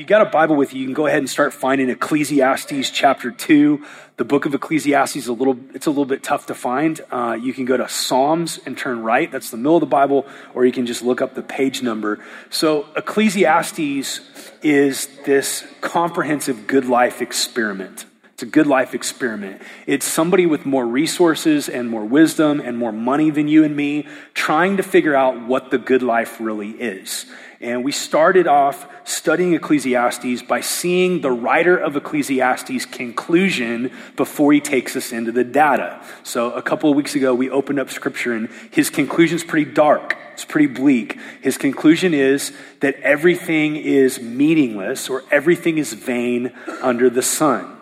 you got a Bible with you, you can go ahead and start finding Ecclesiastes chapter 2. The book of Ecclesiastes is a little, it's a little bit tough to find. Uh, you can go to Psalms and turn right. That's the middle of the Bible, or you can just look up the page number. So Ecclesiastes is this comprehensive good life experiment. It's a good life experiment. It's somebody with more resources and more wisdom and more money than you and me trying to figure out what the good life really is. And we started off studying Ecclesiastes by seeing the writer of Ecclesiastes' conclusion before he takes us into the data. So a couple of weeks ago, we opened up scripture and his conclusion is pretty dark. It's pretty bleak. His conclusion is that everything is meaningless or everything is vain under the sun.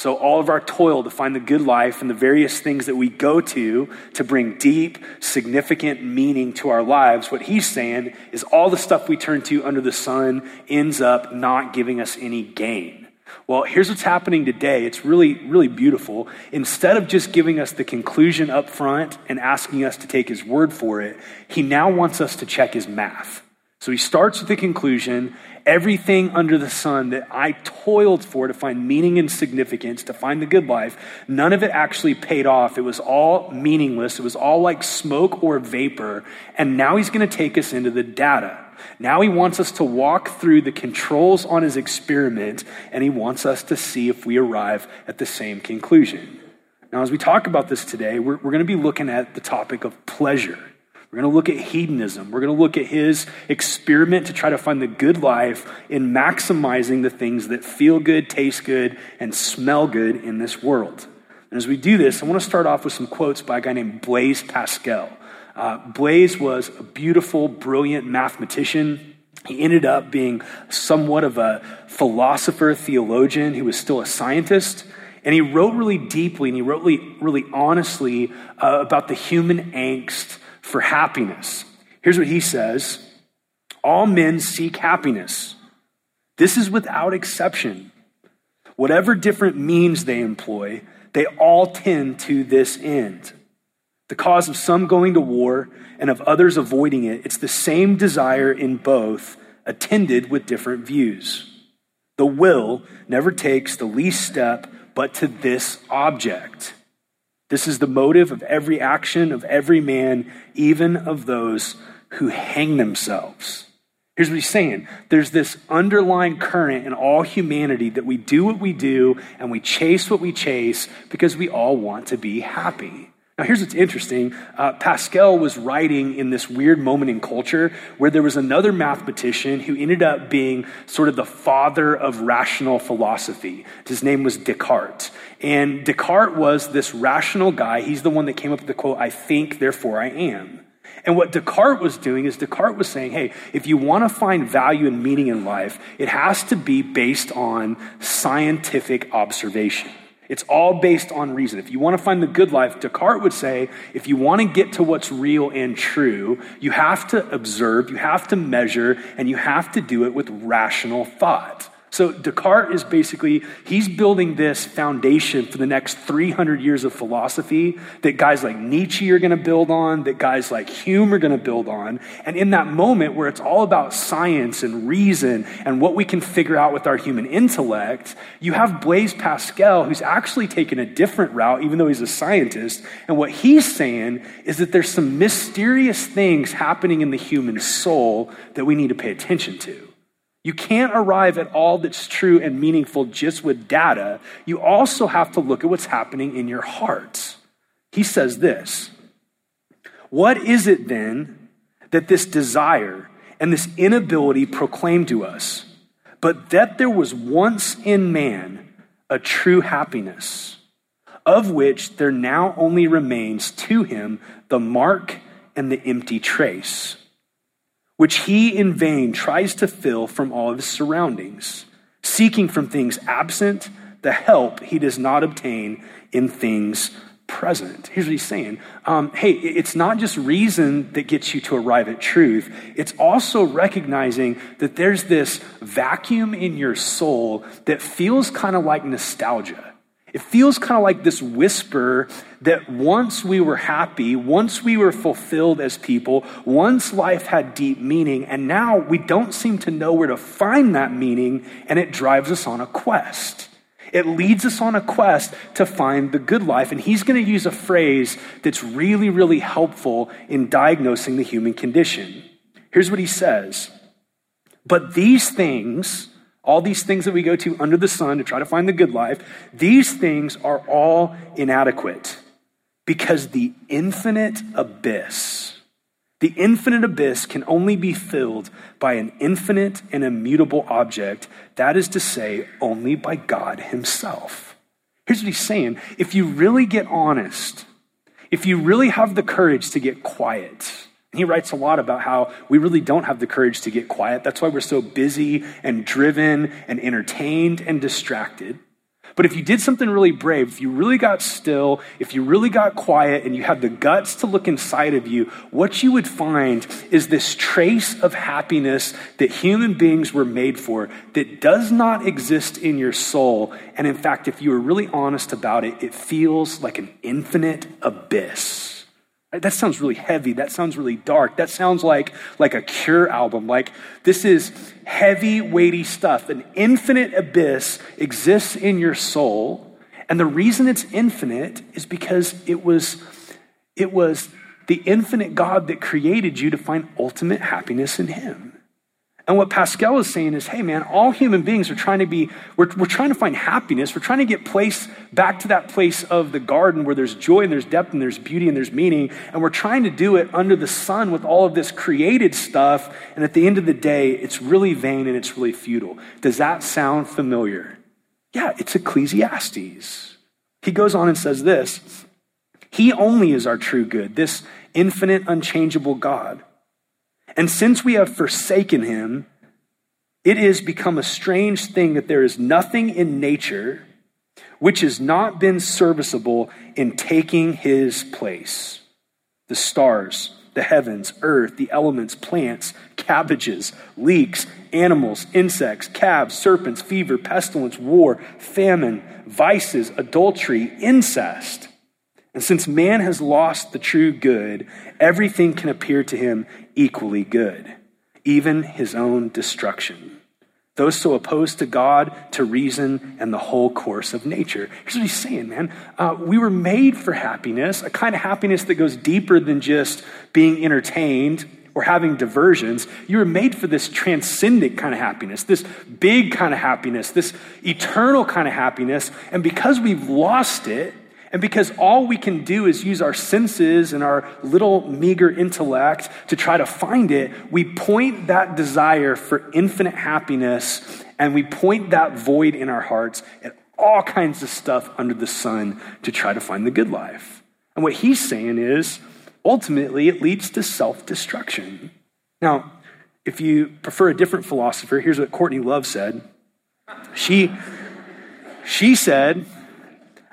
So, all of our toil to find the good life and the various things that we go to to bring deep, significant meaning to our lives, what he's saying is all the stuff we turn to under the sun ends up not giving us any gain. Well, here's what's happening today. It's really, really beautiful. Instead of just giving us the conclusion up front and asking us to take his word for it, he now wants us to check his math. So he starts with the conclusion everything under the sun that I toiled for to find meaning and significance, to find the good life, none of it actually paid off. It was all meaningless. It was all like smoke or vapor. And now he's going to take us into the data. Now he wants us to walk through the controls on his experiment, and he wants us to see if we arrive at the same conclusion. Now, as we talk about this today, we're, we're going to be looking at the topic of pleasure. We're going to look at hedonism. We're going to look at his experiment to try to find the good life in maximizing the things that feel good, taste good, and smell good in this world. And as we do this, I want to start off with some quotes by a guy named Blaise Pascal. Uh, Blaise was a beautiful, brilliant mathematician. He ended up being somewhat of a philosopher, theologian. He was still a scientist. And he wrote really deeply and he wrote really, really honestly uh, about the human angst for happiness. Here's what he says All men seek happiness. This is without exception. Whatever different means they employ, they all tend to this end. The cause of some going to war and of others avoiding it, it's the same desire in both, attended with different views. The will never takes the least step but to this object. This is the motive of every action of every man, even of those who hang themselves. Here's what he's saying there's this underlying current in all humanity that we do what we do and we chase what we chase because we all want to be happy. Now, here's what's interesting. Uh, Pascal was writing in this weird moment in culture where there was another mathematician who ended up being sort of the father of rational philosophy. His name was Descartes. And Descartes was this rational guy. He's the one that came up with the quote, I think, therefore I am. And what Descartes was doing is Descartes was saying, hey, if you want to find value and meaning in life, it has to be based on scientific observation. It's all based on reason. If you want to find the good life, Descartes would say, if you want to get to what's real and true, you have to observe, you have to measure, and you have to do it with rational thought. So Descartes is basically, he's building this foundation for the next 300 years of philosophy that guys like Nietzsche are going to build on, that guys like Hume are going to build on. And in that moment where it's all about science and reason and what we can figure out with our human intellect, you have Blaise Pascal who's actually taken a different route, even though he's a scientist. And what he's saying is that there's some mysterious things happening in the human soul that we need to pay attention to. You can't arrive at all that's true and meaningful just with data. You also have to look at what's happening in your heart. He says this What is it then that this desire and this inability proclaim to us, but that there was once in man a true happiness, of which there now only remains to him the mark and the empty trace? Which he in vain tries to fill from all of his surroundings, seeking from things absent the help he does not obtain in things present. Here's what he's saying um, Hey, it's not just reason that gets you to arrive at truth, it's also recognizing that there's this vacuum in your soul that feels kind of like nostalgia. It feels kind of like this whisper that once we were happy, once we were fulfilled as people, once life had deep meaning, and now we don't seem to know where to find that meaning, and it drives us on a quest. It leads us on a quest to find the good life. And he's going to use a phrase that's really, really helpful in diagnosing the human condition. Here's what he says But these things, all these things that we go to under the sun to try to find the good life, these things are all inadequate because the infinite abyss, the infinite abyss can only be filled by an infinite and immutable object, that is to say, only by God Himself. Here's what He's saying if you really get honest, if you really have the courage to get quiet, he writes a lot about how we really don't have the courage to get quiet. That's why we're so busy and driven and entertained and distracted. But if you did something really brave, if you really got still, if you really got quiet and you had the guts to look inside of you, what you would find is this trace of happiness that human beings were made for that does not exist in your soul. And in fact, if you were really honest about it, it feels like an infinite abyss. That sounds really heavy. That sounds really dark. That sounds like, like a cure album. Like this is heavy, weighty stuff. An infinite abyss exists in your soul. And the reason it's infinite is because it was, it was the infinite God that created you to find ultimate happiness in Him. And what Pascal is saying is, hey, man, all human beings are trying to be, we're, we're trying to find happiness. We're trying to get place back to that place of the garden where there's joy and there's depth and there's beauty and there's meaning. And we're trying to do it under the sun with all of this created stuff. And at the end of the day, it's really vain and it's really futile. Does that sound familiar? Yeah, it's Ecclesiastes. He goes on and says this He only is our true good, this infinite, unchangeable God. And since we have forsaken him, it is become a strange thing that there is nothing in nature which has not been serviceable in taking his place. The stars, the heavens, earth, the elements, plants, cabbages, leeks, animals, insects, calves, serpents, fever, pestilence, war, famine, vices, adultery, incest and since man has lost the true good, everything can appear to him equally good, even his own destruction. Those so opposed to God, to reason, and the whole course of nature. Here's what he's saying, man. Uh, we were made for happiness, a kind of happiness that goes deeper than just being entertained or having diversions. You were made for this transcendent kind of happiness, this big kind of happiness, this eternal kind of happiness. And because we've lost it, and because all we can do is use our senses and our little meager intellect to try to find it, we point that desire for infinite happiness and we point that void in our hearts at all kinds of stuff under the sun to try to find the good life. And what he's saying is ultimately it leads to self destruction. Now, if you prefer a different philosopher, here's what Courtney Love said. She, she said,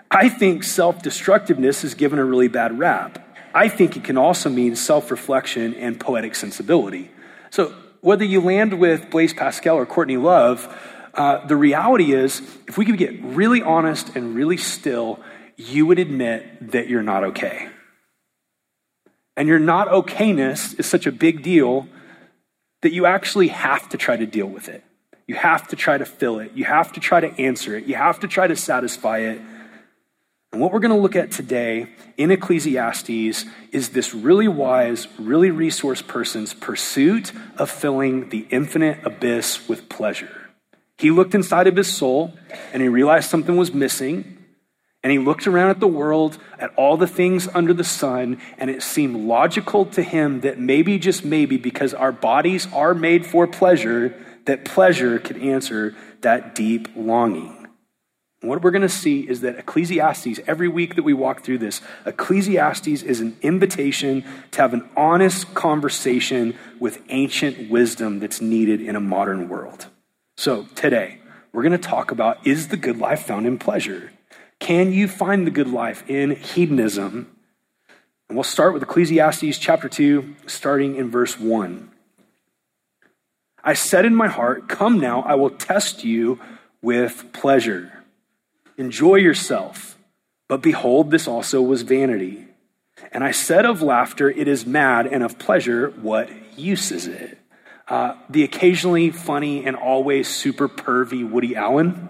I think self destructiveness is given a really bad rap. I think it can also mean self reflection and poetic sensibility. So, whether you land with Blaise Pascal or Courtney Love, uh, the reality is, if we could get really honest and really still, you would admit that you're not okay. And your not okayness is such a big deal that you actually have to try to deal with it. You have to try to fill it. You have to try to answer it. You have to try to satisfy it. And what we're going to look at today in Ecclesiastes is this really wise, really resource person's pursuit of filling the infinite abyss with pleasure. He looked inside of his soul and he realized something was missing. And he looked around at the world, at all the things under the sun, and it seemed logical to him that maybe, just maybe, because our bodies are made for pleasure, that pleasure could answer that deep longing. What we're going to see is that Ecclesiastes, every week that we walk through this, Ecclesiastes is an invitation to have an honest conversation with ancient wisdom that's needed in a modern world. So today, we're going to talk about is the good life found in pleasure? Can you find the good life in hedonism? And we'll start with Ecclesiastes chapter 2, starting in verse 1. I said in my heart, Come now, I will test you with pleasure. Enjoy yourself. But behold, this also was vanity. And I said of laughter, it is mad, and of pleasure, what use is it? Uh, the occasionally funny and always super pervy Woody Allen.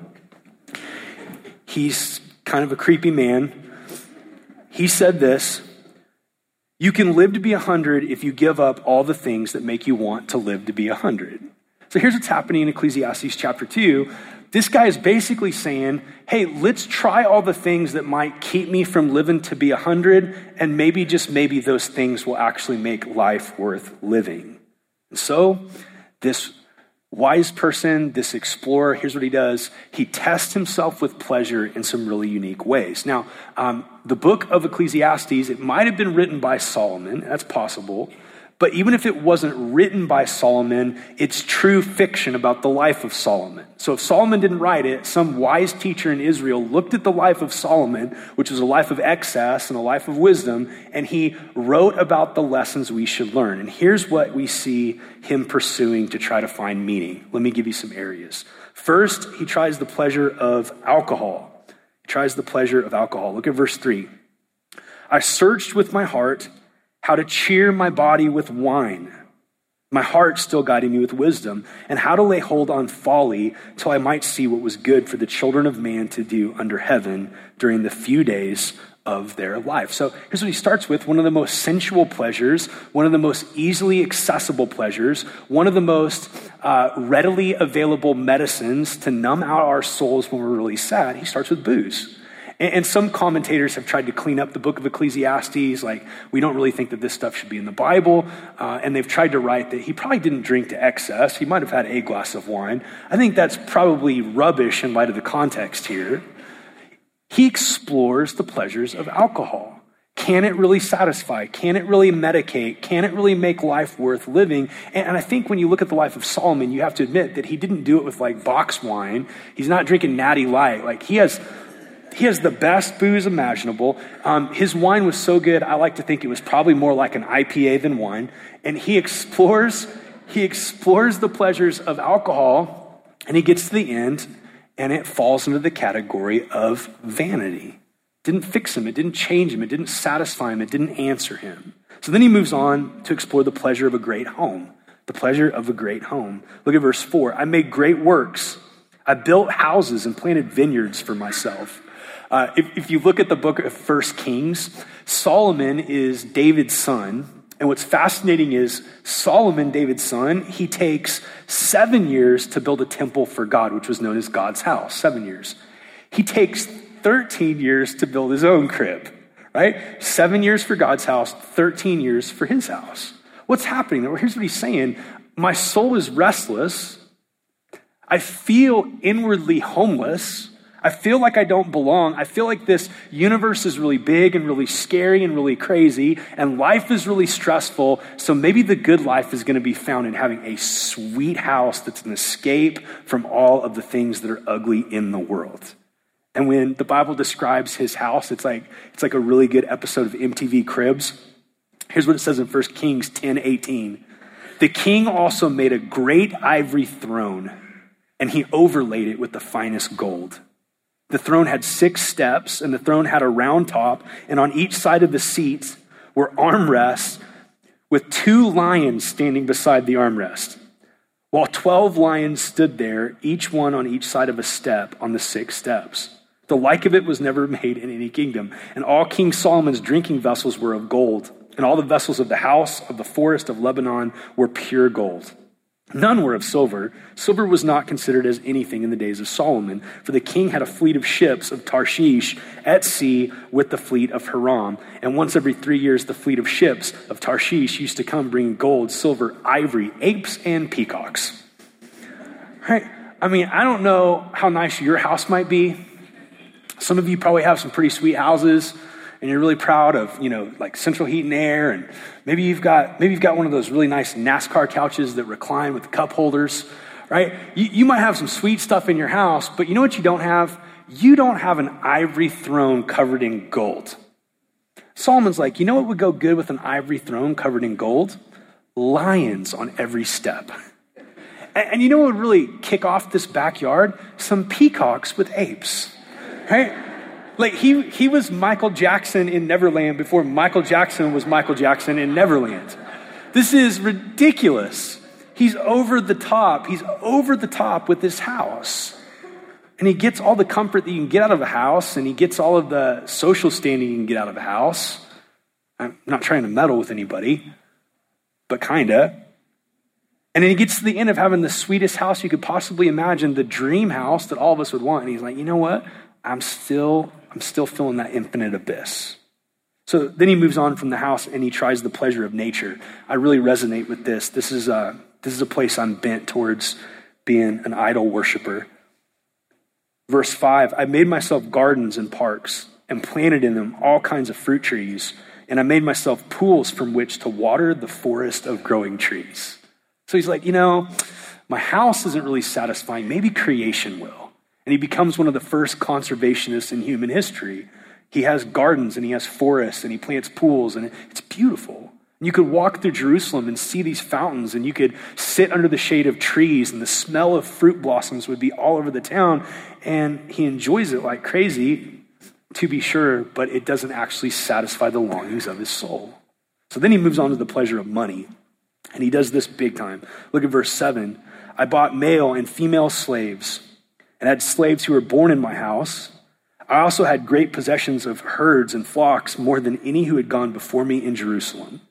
He's kind of a creepy man. He said this You can live to be a 100 if you give up all the things that make you want to live to be a 100. So here's what's happening in Ecclesiastes chapter 2. This guy is basically saying, hey, let's try all the things that might keep me from living to be a 100, and maybe, just maybe, those things will actually make life worth living. And so, this wise person, this explorer, here's what he does. He tests himself with pleasure in some really unique ways. Now, um, the book of Ecclesiastes, it might have been written by Solomon. That's possible. But even if it wasn't written by Solomon, it's true fiction about the life of Solomon. So if Solomon didn't write it, some wise teacher in Israel looked at the life of Solomon, which was a life of excess and a life of wisdom, and he wrote about the lessons we should learn. And here's what we see him pursuing to try to find meaning. Let me give you some areas. First, he tries the pleasure of alcohol. He tries the pleasure of alcohol. Look at verse 3. I searched with my heart how to cheer my body with wine, my heart still guiding me with wisdom, and how to lay hold on folly till I might see what was good for the children of man to do under heaven during the few days of their life. So here's what he starts with one of the most sensual pleasures, one of the most easily accessible pleasures, one of the most uh, readily available medicines to numb out our souls when we're really sad. He starts with booze. And, some commentators have tried to clean up the book of Ecclesiastes, like, we don't really think that this stuff should be in the Bible. Uh, and they've tried to write that he probably didn't drink to excess. He might have had a glass of wine. I think that's probably rubbish in light of the context here. He explores the pleasures of alcohol. Can it really satisfy? Can it really medicate? Can it really make life worth living? And I think when you look at the life of Solomon, you have to admit that he didn't do it with like box wine. He's not drinking natty light. Like he has he has the best booze imaginable. Um, his wine was so good, I like to think it was probably more like an IPA than wine. And he explores, he explores the pleasures of alcohol, and he gets to the end, and it falls into the category of vanity. didn't fix him, it didn't change him, it didn't satisfy him, it didn't answer him. So then he moves on to explore the pleasure of a great home. The pleasure of a great home. Look at verse 4. I made great works. I built houses and planted vineyards for myself. Uh, if, if you look at the book of First Kings, Solomon is David's son. And what's fascinating is Solomon, David's son, he takes seven years to build a temple for God, which was known as God's house, seven years. He takes 13 years to build his own crib, right? Seven years for God's house, 13 years for his house. What's happening? Well, here's what he's saying My soul is restless. I feel inwardly homeless. I feel like I don't belong. I feel like this universe is really big and really scary and really crazy, and life is really stressful. So maybe the good life is going to be found in having a sweet house that's an escape from all of the things that are ugly in the world. And when the Bible describes his house, it's like, it's like a really good episode of MTV Cribs. Here's what it says in 1 Kings 10 18. The king also made a great ivory throne, and he overlaid it with the finest gold. The throne had six steps, and the throne had a round top, and on each side of the seats were armrests with two lions standing beside the armrest. While 12 lions stood there, each one on each side of a step on the six steps. The like of it was never made in any kingdom. And all King Solomon's drinking vessels were of gold, and all the vessels of the house of the forest of Lebanon were pure gold. None were of silver. Silver was not considered as anything in the days of Solomon, for the king had a fleet of ships of Tarshish at sea with the fleet of Hiram. And once every three years, the fleet of ships of Tarshish used to come bringing gold, silver, ivory, apes, and peacocks. Right? I mean, I don't know how nice your house might be. Some of you probably have some pretty sweet houses and you're really proud of, you know, like central heat and air, and maybe you've got maybe you've got one of those really nice NASCAR couches that recline with cup holders, right? You, you might have some sweet stuff in your house, but you know what you don't have? You don't have an ivory throne covered in gold. Solomon's like, you know what would go good with an ivory throne covered in gold? Lions on every step. And, and you know what would really kick off this backyard? Some peacocks with apes. right? Like he, he was Michael Jackson in Neverland before Michael Jackson was Michael Jackson in Neverland. This is ridiculous. He's over the top. He's over the top with this house. And he gets all the comfort that you can get out of a house, and he gets all of the social standing you can get out of a house. I'm not trying to meddle with anybody, but kinda. And then he gets to the end of having the sweetest house you could possibly imagine, the dream house that all of us would want. And he's like, you know what? I'm still, I'm still feeling that infinite abyss. So then he moves on from the house and he tries the pleasure of nature. I really resonate with this. This is a, this is a place I'm bent towards being an idol worshiper. Verse 5 I made myself gardens and parks and planted in them all kinds of fruit trees, and I made myself pools from which to water the forest of growing trees. So he's like, you know, my house isn't really satisfying. Maybe creation will. And he becomes one of the first conservationists in human history he has gardens and he has forests and he plants pools and it's beautiful. You could walk through Jerusalem and see these fountains, and you could sit under the shade of trees, and the smell of fruit blossoms would be all over the town. And he enjoys it like crazy, to be sure, but it doesn't actually satisfy the longings of his soul. So then he moves on to the pleasure of money, and he does this big time. Look at verse 7. I bought male and female slaves, and had slaves who were born in my house I also had great possessions of herds and flocks, more than any who had gone before me in Jerusalem.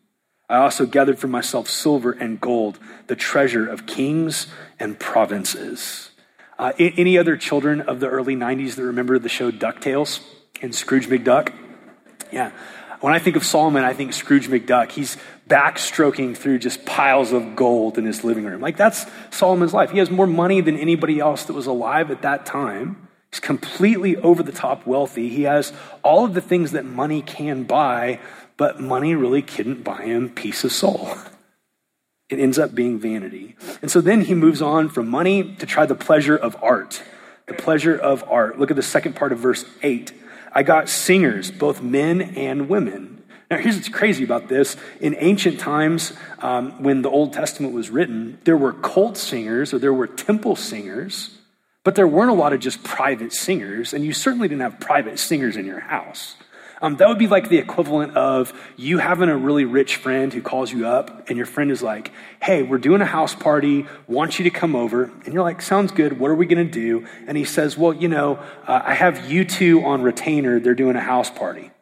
I also gathered for myself silver and gold, the treasure of kings and provinces. Uh, any other children of the early 90s that remember the show DuckTales and Scrooge McDuck? Yeah. When I think of Solomon, I think Scrooge McDuck. He's backstroking through just piles of gold in his living room. Like, that's Solomon's life. He has more money than anybody else that was alive at that time. He's completely over the top wealthy. He has all of the things that money can buy, but money really couldn't buy him peace of soul. It ends up being vanity. And so then he moves on from money to try the pleasure of art. The pleasure of art. Look at the second part of verse 8. I got singers, both men and women. Now, here's what's crazy about this. In ancient times, um, when the Old Testament was written, there were cult singers or there were temple singers but there weren't a lot of just private singers, and you certainly didn't have private singers in your house. Um, that would be like the equivalent of you having a really rich friend who calls you up, and your friend is like, Hey, we're doing a house party, want you to come over. And you're like, Sounds good, what are we going to do? And he says, Well, you know, uh, I have U2 on retainer, they're doing a house party.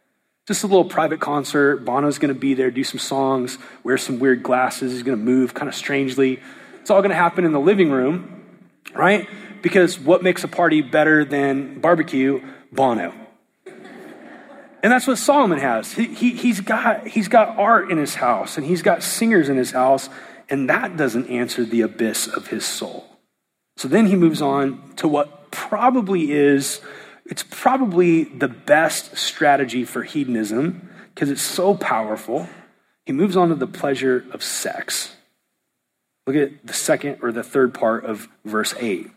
Just a little private concert. Bono's going to be there, do some songs, wear some weird glasses. He's going to move kind of strangely. It's all going to happen in the living room, right? Because what makes a party better than barbecue? Bono. And that's what Solomon has. He, he, he's, got, he's got art in his house, and he's got singers in his house, and that doesn't answer the abyss of his soul. So then he moves on to what probably is, it's probably the best strategy for hedonism, because it's so powerful. He moves on to the pleasure of sex. Look at the second or the third part of verse 8.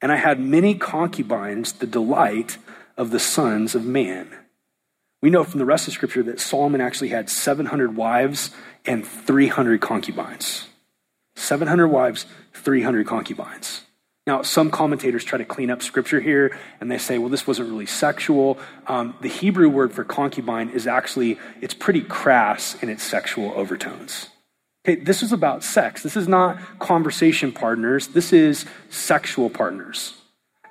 And I had many concubines, the delight of the sons of man. We know from the rest of Scripture that Solomon actually had 700 wives and 300 concubines. 700 wives, 300 concubines. Now, some commentators try to clean up scripture here and they say, well, this wasn't really sexual. Um, the Hebrew word for concubine is actually, it's pretty crass in its sexual overtones. Okay, this is about sex. This is not conversation partners. This is sexual partners.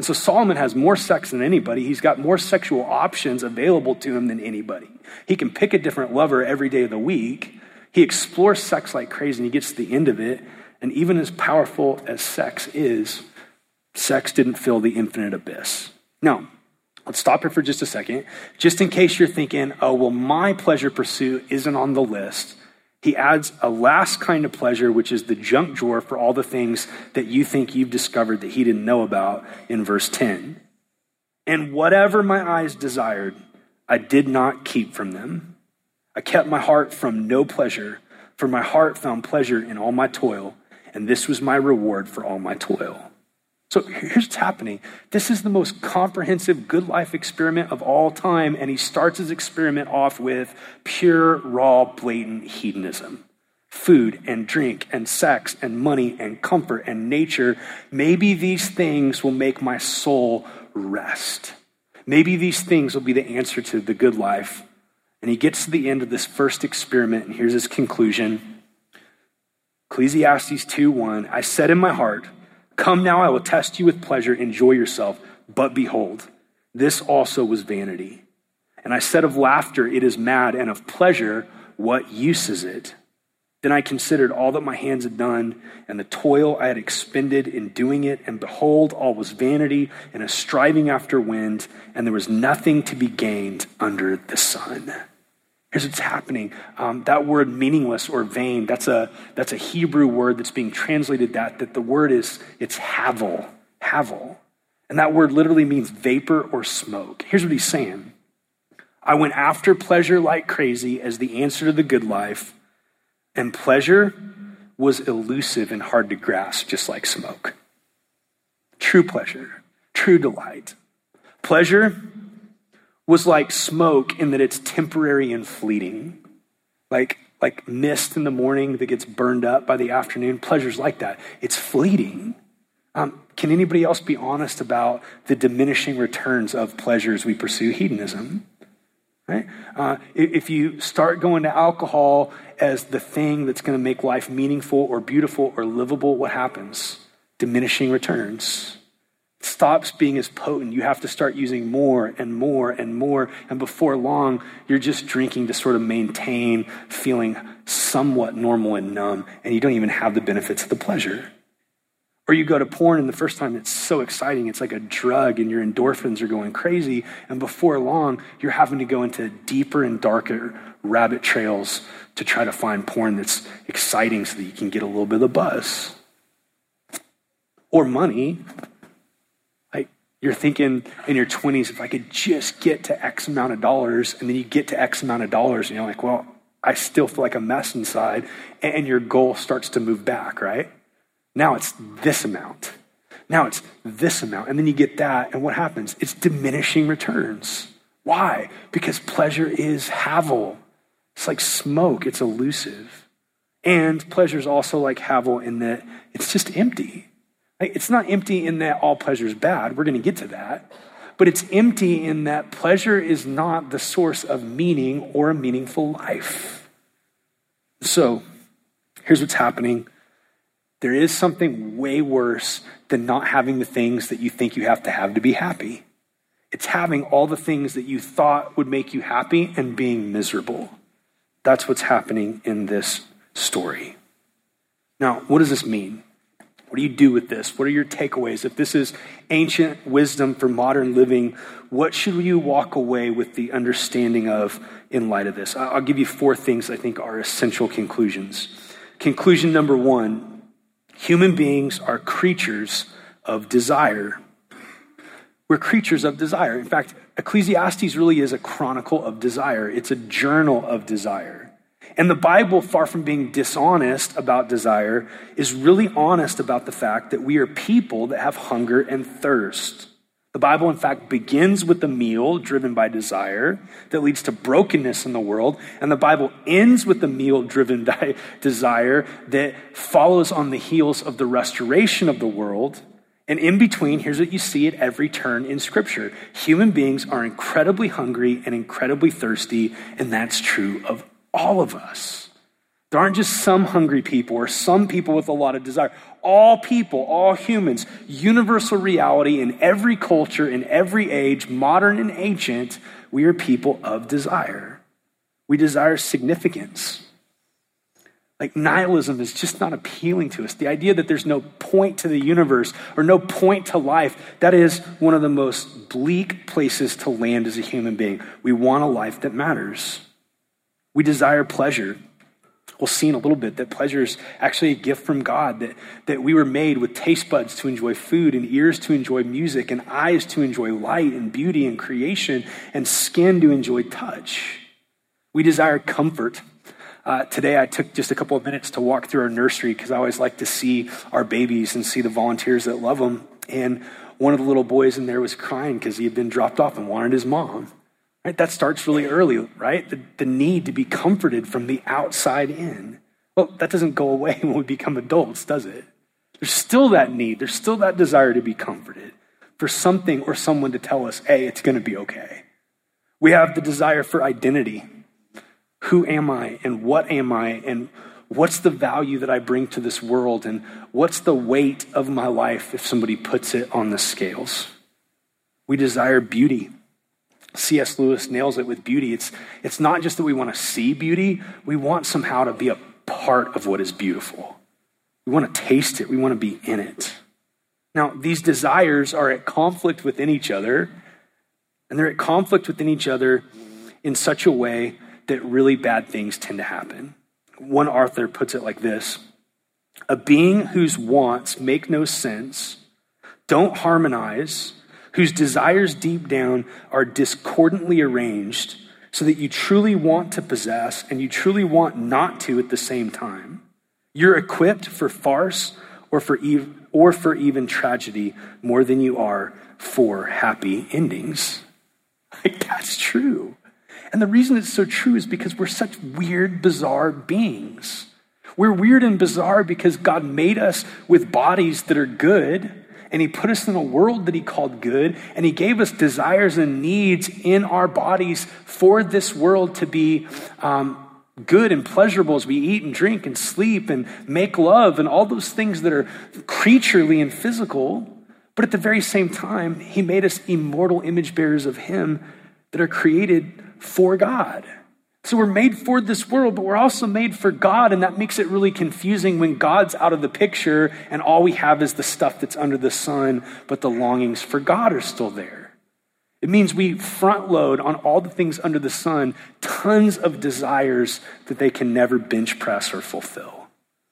And so Solomon has more sex than anybody. He's got more sexual options available to him than anybody. He can pick a different lover every day of the week. He explores sex like crazy and he gets to the end of it. And even as powerful as sex is, sex didn't fill the infinite abyss. Now, let's stop here for just a second. Just in case you're thinking, oh, well, my pleasure pursuit isn't on the list he adds a last kind of pleasure, which is the junk drawer for all the things that you think you've discovered that he didn't know about in verse 10. And whatever my eyes desired, I did not keep from them. I kept my heart from no pleasure, for my heart found pleasure in all my toil, and this was my reward for all my toil. So here's what's happening. This is the most comprehensive good life experiment of all time, and he starts his experiment off with pure, raw, blatant hedonism. Food and drink and sex and money and comfort and nature. Maybe these things will make my soul rest. Maybe these things will be the answer to the good life. And he gets to the end of this first experiment, and here's his conclusion. Ecclesiastes 2 1. I said in my heart, Come now, I will test you with pleasure, enjoy yourself. But behold, this also was vanity. And I said of laughter, It is mad, and of pleasure, What use is it? Then I considered all that my hands had done and the toil I had expended in doing it, and behold, all was vanity and a striving after wind, and there was nothing to be gained under the sun. Here's what's happening. Um, that word meaningless or vain, that's a, that's a Hebrew word that's being translated that, that the word is, it's havel, havel. And that word literally means vapor or smoke. Here's what he's saying. I went after pleasure like crazy as the answer to the good life and pleasure was elusive and hard to grasp, just like smoke. True pleasure, true delight. Pleasure was like smoke in that it's temporary and fleeting. Like, like mist in the morning that gets burned up by the afternoon. Pleasure's like that. It's fleeting. Um, can anybody else be honest about the diminishing returns of pleasures we pursue? Hedonism. Right? Uh, if you start going to alcohol as the thing that's going to make life meaningful or beautiful or livable, what happens? Diminishing returns. Stops being as potent. You have to start using more and more and more. And before long, you're just drinking to sort of maintain feeling somewhat normal and numb, and you don't even have the benefits of the pleasure. Or you go to porn, and the first time it's so exciting, it's like a drug, and your endorphins are going crazy. And before long, you're having to go into deeper and darker rabbit trails to try to find porn that's exciting so that you can get a little bit of the buzz. Or money. You're thinking in your 20s, if I could just get to X amount of dollars, and then you get to X amount of dollars, and you're like, well, I still feel like a mess inside. And your goal starts to move back, right? Now it's this amount. Now it's this amount. And then you get that, and what happens? It's diminishing returns. Why? Because pleasure is havel. It's like smoke, it's elusive. And pleasure is also like havel in that it's just empty. It's not empty in that all pleasure is bad. We're going to get to that. But it's empty in that pleasure is not the source of meaning or a meaningful life. So here's what's happening there is something way worse than not having the things that you think you have to have to be happy. It's having all the things that you thought would make you happy and being miserable. That's what's happening in this story. Now, what does this mean? What do you do with this? What are your takeaways? If this is ancient wisdom for modern living, what should you walk away with the understanding of in light of this? I'll give you four things I think are essential conclusions. Conclusion number one Human beings are creatures of desire. We're creatures of desire. In fact, Ecclesiastes really is a chronicle of desire, it's a journal of desire. And the Bible, far from being dishonest about desire, is really honest about the fact that we are people that have hunger and thirst. The Bible, in fact, begins with the meal driven by desire that leads to brokenness in the world. And the Bible ends with the meal driven by desire that follows on the heels of the restoration of the world. And in between, here's what you see at every turn in Scripture human beings are incredibly hungry and incredibly thirsty, and that's true of all of us. There aren't just some hungry people or some people with a lot of desire. All people, all humans, universal reality in every culture, in every age, modern and ancient, we are people of desire. We desire significance. Like nihilism is just not appealing to us. The idea that there's no point to the universe or no point to life, that is one of the most bleak places to land as a human being. We want a life that matters. We desire pleasure we'll see in a little bit that pleasure is actually a gift from God, that, that we were made with taste buds to enjoy food, and ears to enjoy music, and eyes to enjoy light and beauty and creation, and skin to enjoy touch. We desire comfort. Uh, today, I took just a couple of minutes to walk through our nursery because I always like to see our babies and see the volunteers that love them. And one of the little boys in there was crying because he had been dropped off and wanted his mom. Right? That starts really early, right? The, the need to be comforted from the outside in. Well, that doesn't go away when we become adults, does it? There's still that need, there's still that desire to be comforted. for something or someone to tell us, hey, it's going to be okay. We have the desire for identity. Who am I and what am I and what's the value that I bring to this world and what's the weight of my life if somebody puts it on the scales? We desire beauty. C.S. Lewis nails it with beauty. It's, it's not just that we want to see beauty, we want somehow to be a part of what is beautiful. We want to taste it, we want to be in it. Now, these desires are at conflict within each other, and they're at conflict within each other in such a way that really bad things tend to happen. One author puts it like this A being whose wants make no sense, don't harmonize, whose desires deep down are discordantly arranged, so that you truly want to possess and you truly want not to at the same time. You're equipped for farce or for, ev- or for even tragedy more than you are for happy endings. Like, that's true. And the reason it's so true is because we're such weird, bizarre beings. We're weird and bizarre because God made us with bodies that are good, and He put us in a world that He called good, and He gave us desires and needs in our bodies for this world to be um, good and pleasurable as we eat and drink and sleep and make love and all those things that are creaturely and physical. But at the very same time, He made us immortal image bearers of Him that are created for God. So we're made for this world, but we're also made for God, and that makes it really confusing when God's out of the picture and all we have is the stuff that's under the sun, but the longings for God are still there. It means we front load on all the things under the sun tons of desires that they can never bench press or fulfill.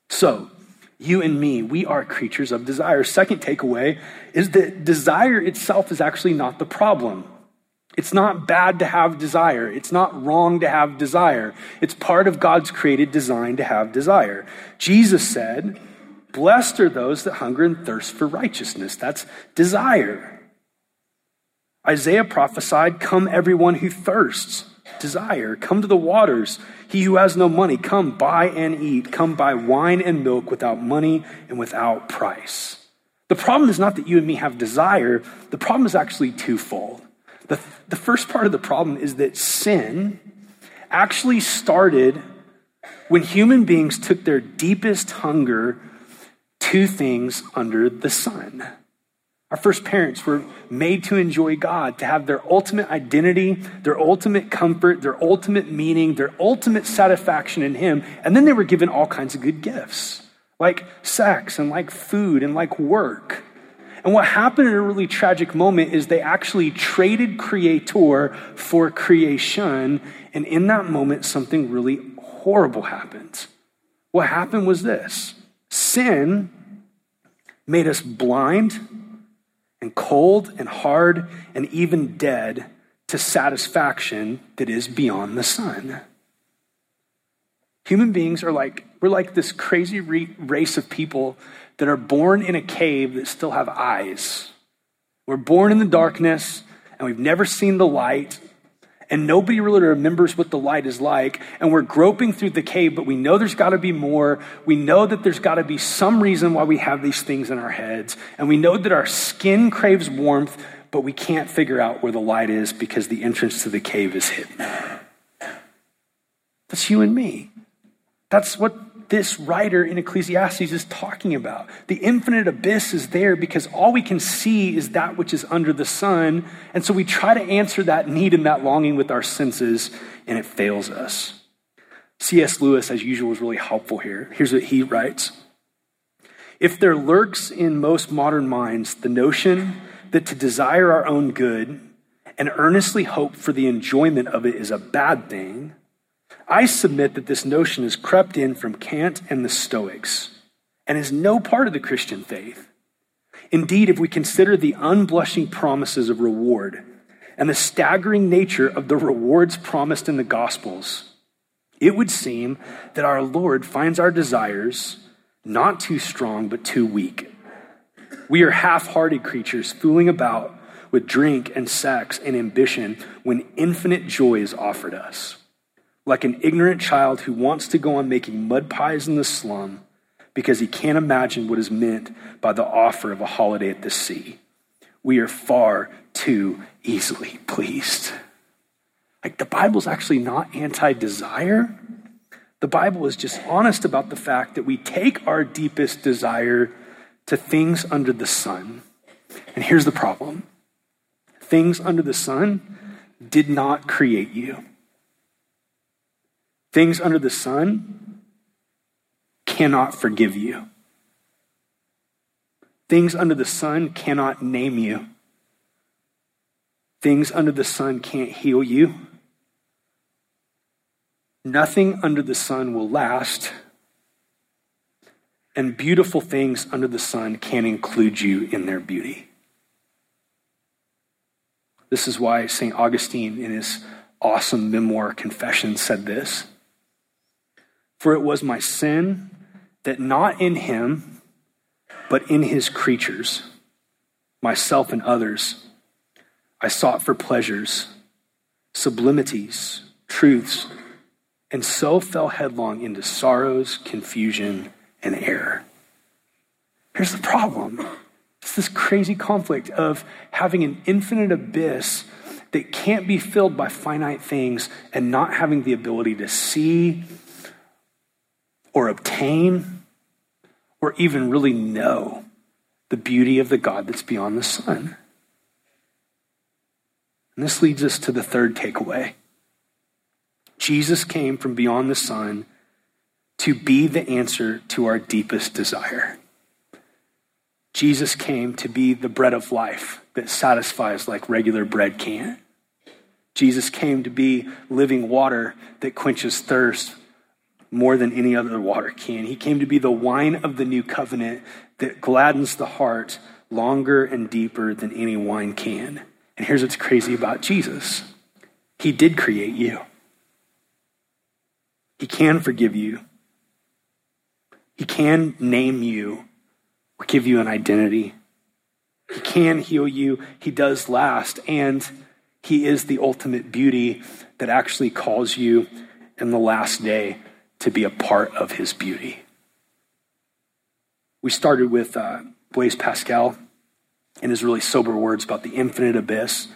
So, you and me, we are creatures of desire. Second takeaway is that desire itself is actually not the problem. It's not bad to have desire. It's not wrong to have desire. It's part of God's created design to have desire. Jesus said, Blessed are those that hunger and thirst for righteousness. That's desire. Isaiah prophesied, Come, everyone who thirsts, desire. Come to the waters. He who has no money, come buy and eat. Come buy wine and milk without money and without price. The problem is not that you and me have desire, the problem is actually twofold. The, the first part of the problem is that sin actually started when human beings took their deepest hunger to things under the sun. Our first parents were made to enjoy God, to have their ultimate identity, their ultimate comfort, their ultimate meaning, their ultimate satisfaction in Him. And then they were given all kinds of good gifts, like sex and like food and like work. And what happened in a really tragic moment is they actually traded creator for creation. And in that moment, something really horrible happened. What happened was this sin made us blind and cold and hard and even dead to satisfaction that is beyond the sun. Human beings are like, we're like this crazy race of people that are born in a cave that still have eyes. We're born in the darkness and we've never seen the light, and nobody really remembers what the light is like. And we're groping through the cave, but we know there's got to be more. We know that there's got to be some reason why we have these things in our heads. And we know that our skin craves warmth, but we can't figure out where the light is because the entrance to the cave is hidden. That's you and me. That's what this writer in Ecclesiastes is talking about. The infinite abyss is there because all we can see is that which is under the sun. And so we try to answer that need and that longing with our senses, and it fails us. C.S. Lewis, as usual, is really helpful here. Here's what he writes If there lurks in most modern minds the notion that to desire our own good and earnestly hope for the enjoyment of it is a bad thing, I submit that this notion has crept in from Kant and the Stoics and is no part of the Christian faith. Indeed, if we consider the unblushing promises of reward and the staggering nature of the rewards promised in the Gospels, it would seem that our Lord finds our desires not too strong, but too weak. We are half hearted creatures fooling about with drink and sex and ambition when infinite joy is offered us like an ignorant child who wants to go on making mud pies in the slum because he can't imagine what is meant by the offer of a holiday at the sea. we are far too easily pleased. Like the Bible's actually not anti desire. The Bible is just honest about the fact that we take our deepest desire to things under the sun. And here's the problem things under the sun did not create you. Things under the sun cannot forgive you. Things under the sun cannot name you. Things under the sun can't heal you. Nothing under the sun will last. And beautiful things under the sun can include you in their beauty. This is why St. Augustine, in his awesome memoir Confession, said this For it was my sin that not in him, but in his creatures, myself and others, I sought for pleasures, sublimities, truths, and so fell headlong into sorrows, confusion, and error. Here's the problem it's this crazy conflict of having an infinite abyss that can't be filled by finite things and not having the ability to see or obtain or even really know the beauty of the God that's beyond the sun. And this leads us to the third takeaway. Jesus came from beyond the sun to be the answer to our deepest desire. Jesus came to be the bread of life that satisfies like regular bread can. Jesus came to be living water that quenches thirst more than any other water can. He came to be the wine of the new covenant that gladdens the heart longer and deeper than any wine can. And here's what's crazy about Jesus He did create you, He can forgive you, He can name you or give you an identity. He can heal you, He does last, and He is the ultimate beauty that actually calls you in the last day to be a part of His beauty. We started with uh, Blaise Pascal and his really sober words about the infinite abyss,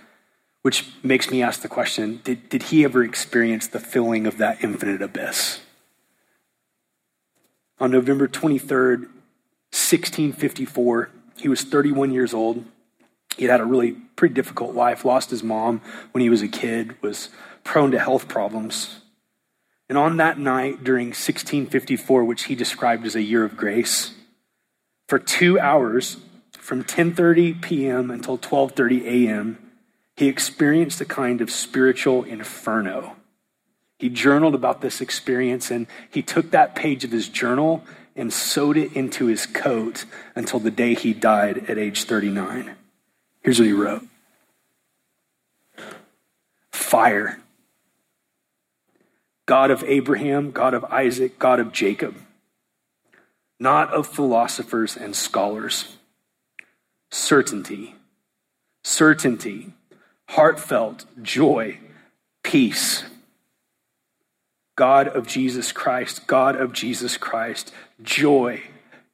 which makes me ask the question did, did he ever experience the filling of that infinite abyss? On November 23rd, 1654. He was 31 years old. He had a really pretty difficult life, lost his mom when he was a kid, was prone to health problems. And on that night during 1654, which he described as a year of grace, for 2 hours from 10:30 p.m. until 12:30 a.m., he experienced a kind of spiritual inferno. He journaled about this experience and he took that page of his journal and sewed it into his coat until the day he died at age 39. Here's what he wrote Fire. God of Abraham, God of Isaac, God of Jacob, not of philosophers and scholars. Certainty, certainty, heartfelt joy, peace God of Jesus Christ, God of Jesus Christ, joy,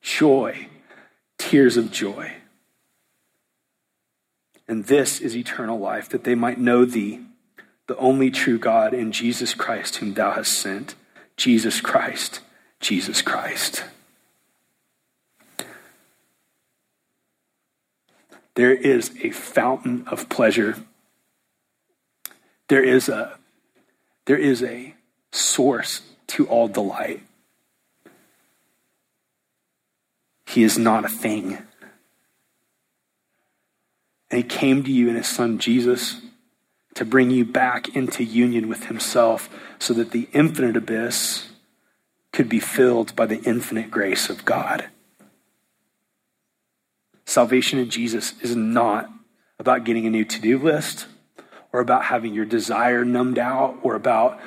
joy, tears of joy. And this is eternal life, that they might know thee, the only true God, and Jesus Christ, whom thou hast sent. Jesus Christ, Jesus Christ. There is a fountain of pleasure. There is a, there is a source to all delight. He is not a thing. And he came to you in his son Jesus to bring you back into union with himself so that the infinite abyss could be filled by the infinite grace of God. Salvation in Jesus is not about getting a new to do list or about having your desire numbed out or about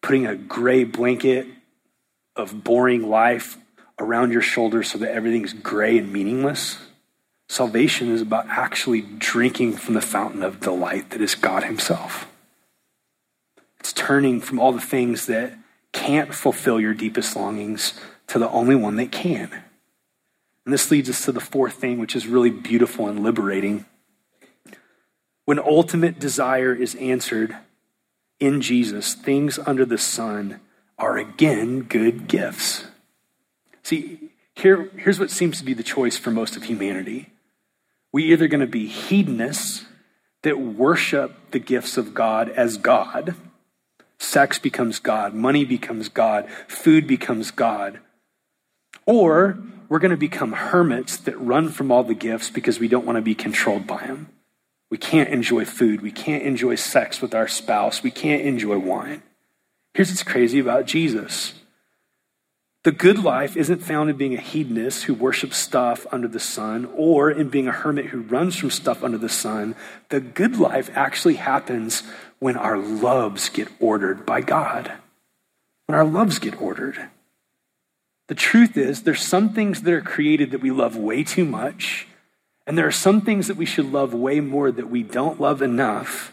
putting a gray blanket of boring life around your shoulders so that everything's gray and meaningless. Salvation is about actually drinking from the fountain of delight that is God Himself. It's turning from all the things that can't fulfill your deepest longings to the only one that can. And this leads us to the fourth thing, which is really beautiful and liberating. When ultimate desire is answered in Jesus, things under the sun are again good gifts. See, here, here's what seems to be the choice for most of humanity. We either going to be hedonists that worship the gifts of God as God. Sex becomes God, money becomes God, food becomes God. Or we're going to become hermits that run from all the gifts because we don't want to be controlled by them. We can't enjoy food. We can't enjoy sex with our spouse. We can't enjoy wine. Here's what's crazy about Jesus the good life isn't found in being a hedonist who worships stuff under the sun or in being a hermit who runs from stuff under the sun. The good life actually happens when our loves get ordered by God. When our loves get ordered. The truth is, there's some things that are created that we love way too much, and there are some things that we should love way more that we don't love enough.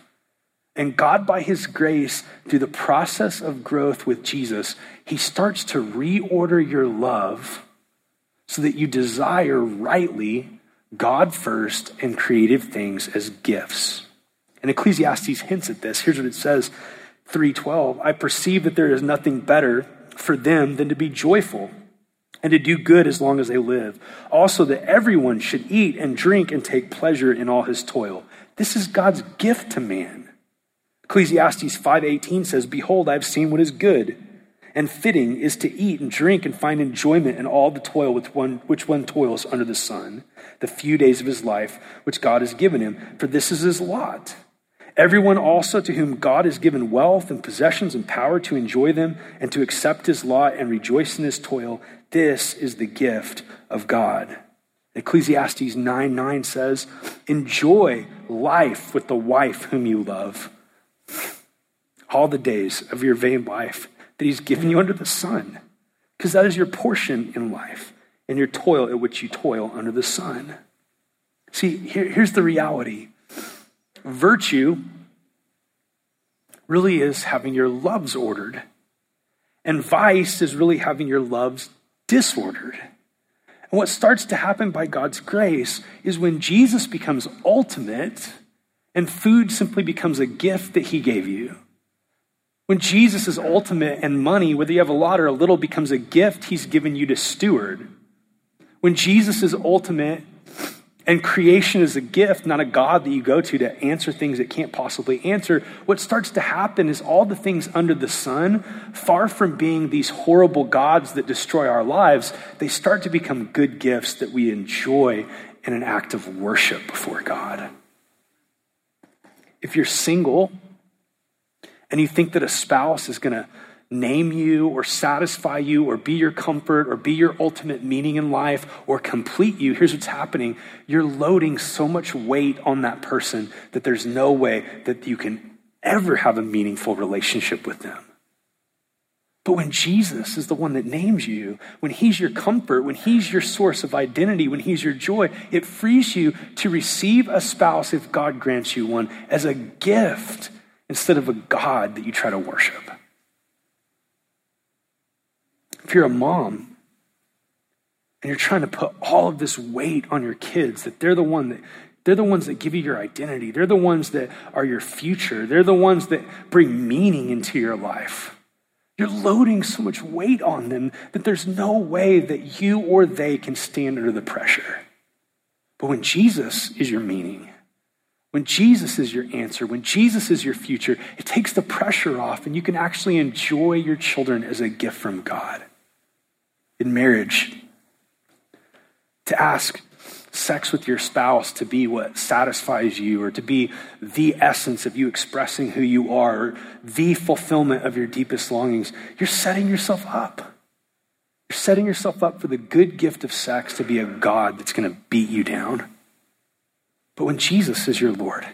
And God, by His grace, through the process of growth with Jesus, He starts to reorder your love so that you desire rightly God first and creative things as gifts. And Ecclesiastes hints at this. Here's what it says 312 I perceive that there is nothing better for them than to be joyful and to do good as long as they live. Also, that everyone should eat and drink and take pleasure in all his toil. This is God's gift to man. Ecclesiastes 5:18 says, "Behold, I have seen what is good, and fitting is to eat and drink and find enjoyment in all the toil with one, which one toils under the sun, the few days of his life which God has given him, for this is his lot." Everyone also to whom God has given wealth and possessions and power to enjoy them and to accept his lot and rejoice in his toil, this is the gift of God. Ecclesiastes 9 9 says, Enjoy life with the wife whom you love all the days of your vain life that He's given you under the sun, because that is your portion in life and your toil at which you toil under the sun. See, here, here's the reality virtue really is having your loves ordered, and vice is really having your loves disordered. And what starts to happen by God's grace is when Jesus becomes ultimate and food simply becomes a gift that he gave you. When Jesus is ultimate and money, whether you have a lot or a little, becomes a gift he's given you to steward. When Jesus is ultimate and creation is a gift, not a God that you go to to answer things it can't possibly answer, what starts to happen is all the things under the sun, far from being these horrible gods that destroy our lives, they start to become good gifts that we enjoy in an act of worship before God. If you're single and you think that a spouse is going to name you or satisfy you or be your comfort or be your ultimate meaning in life or complete you, here's what's happening. You're loading so much weight on that person that there's no way that you can ever have a meaningful relationship with them. But when Jesus is the one that names you, when he's your comfort, when he's your source of identity, when he's your joy, it frees you to receive a spouse, if God grants you one, as a gift instead of a God that you try to worship. If you're a mom and you're trying to put all of this weight on your kids, that they're the one that they're the ones that give you your identity. They're the ones that are your future. They're the ones that bring meaning into your life. You're loading so much weight on them that there's no way that you or they can stand under the pressure. But when Jesus is your meaning, when Jesus is your answer, when Jesus is your future, it takes the pressure off and you can actually enjoy your children as a gift from God. In marriage, to ask sex with your spouse to be what satisfies you or to be the essence of you expressing who you are or the fulfillment of your deepest longings, you're setting yourself up. You're setting yourself up for the good gift of sex to be a God that's going to beat you down. But when Jesus is your Lord,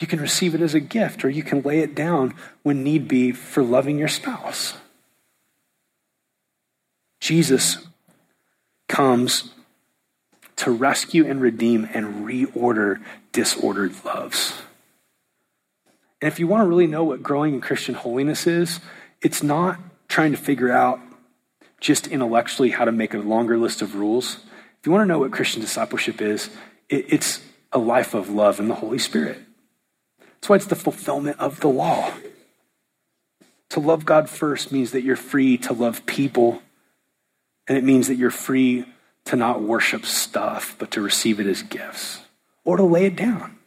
you can receive it as a gift or you can lay it down when need be for loving your spouse. Jesus comes to rescue and redeem and reorder disordered loves. And if you want to really know what growing in Christian holiness is, it's not trying to figure out just intellectually how to make a longer list of rules. If you want to know what Christian discipleship is, it's a life of love in the Holy Spirit. That's why it's the fulfillment of the law. To love God first means that you're free to love people, and it means that you're free to not worship stuff, but to receive it as gifts or to lay it down.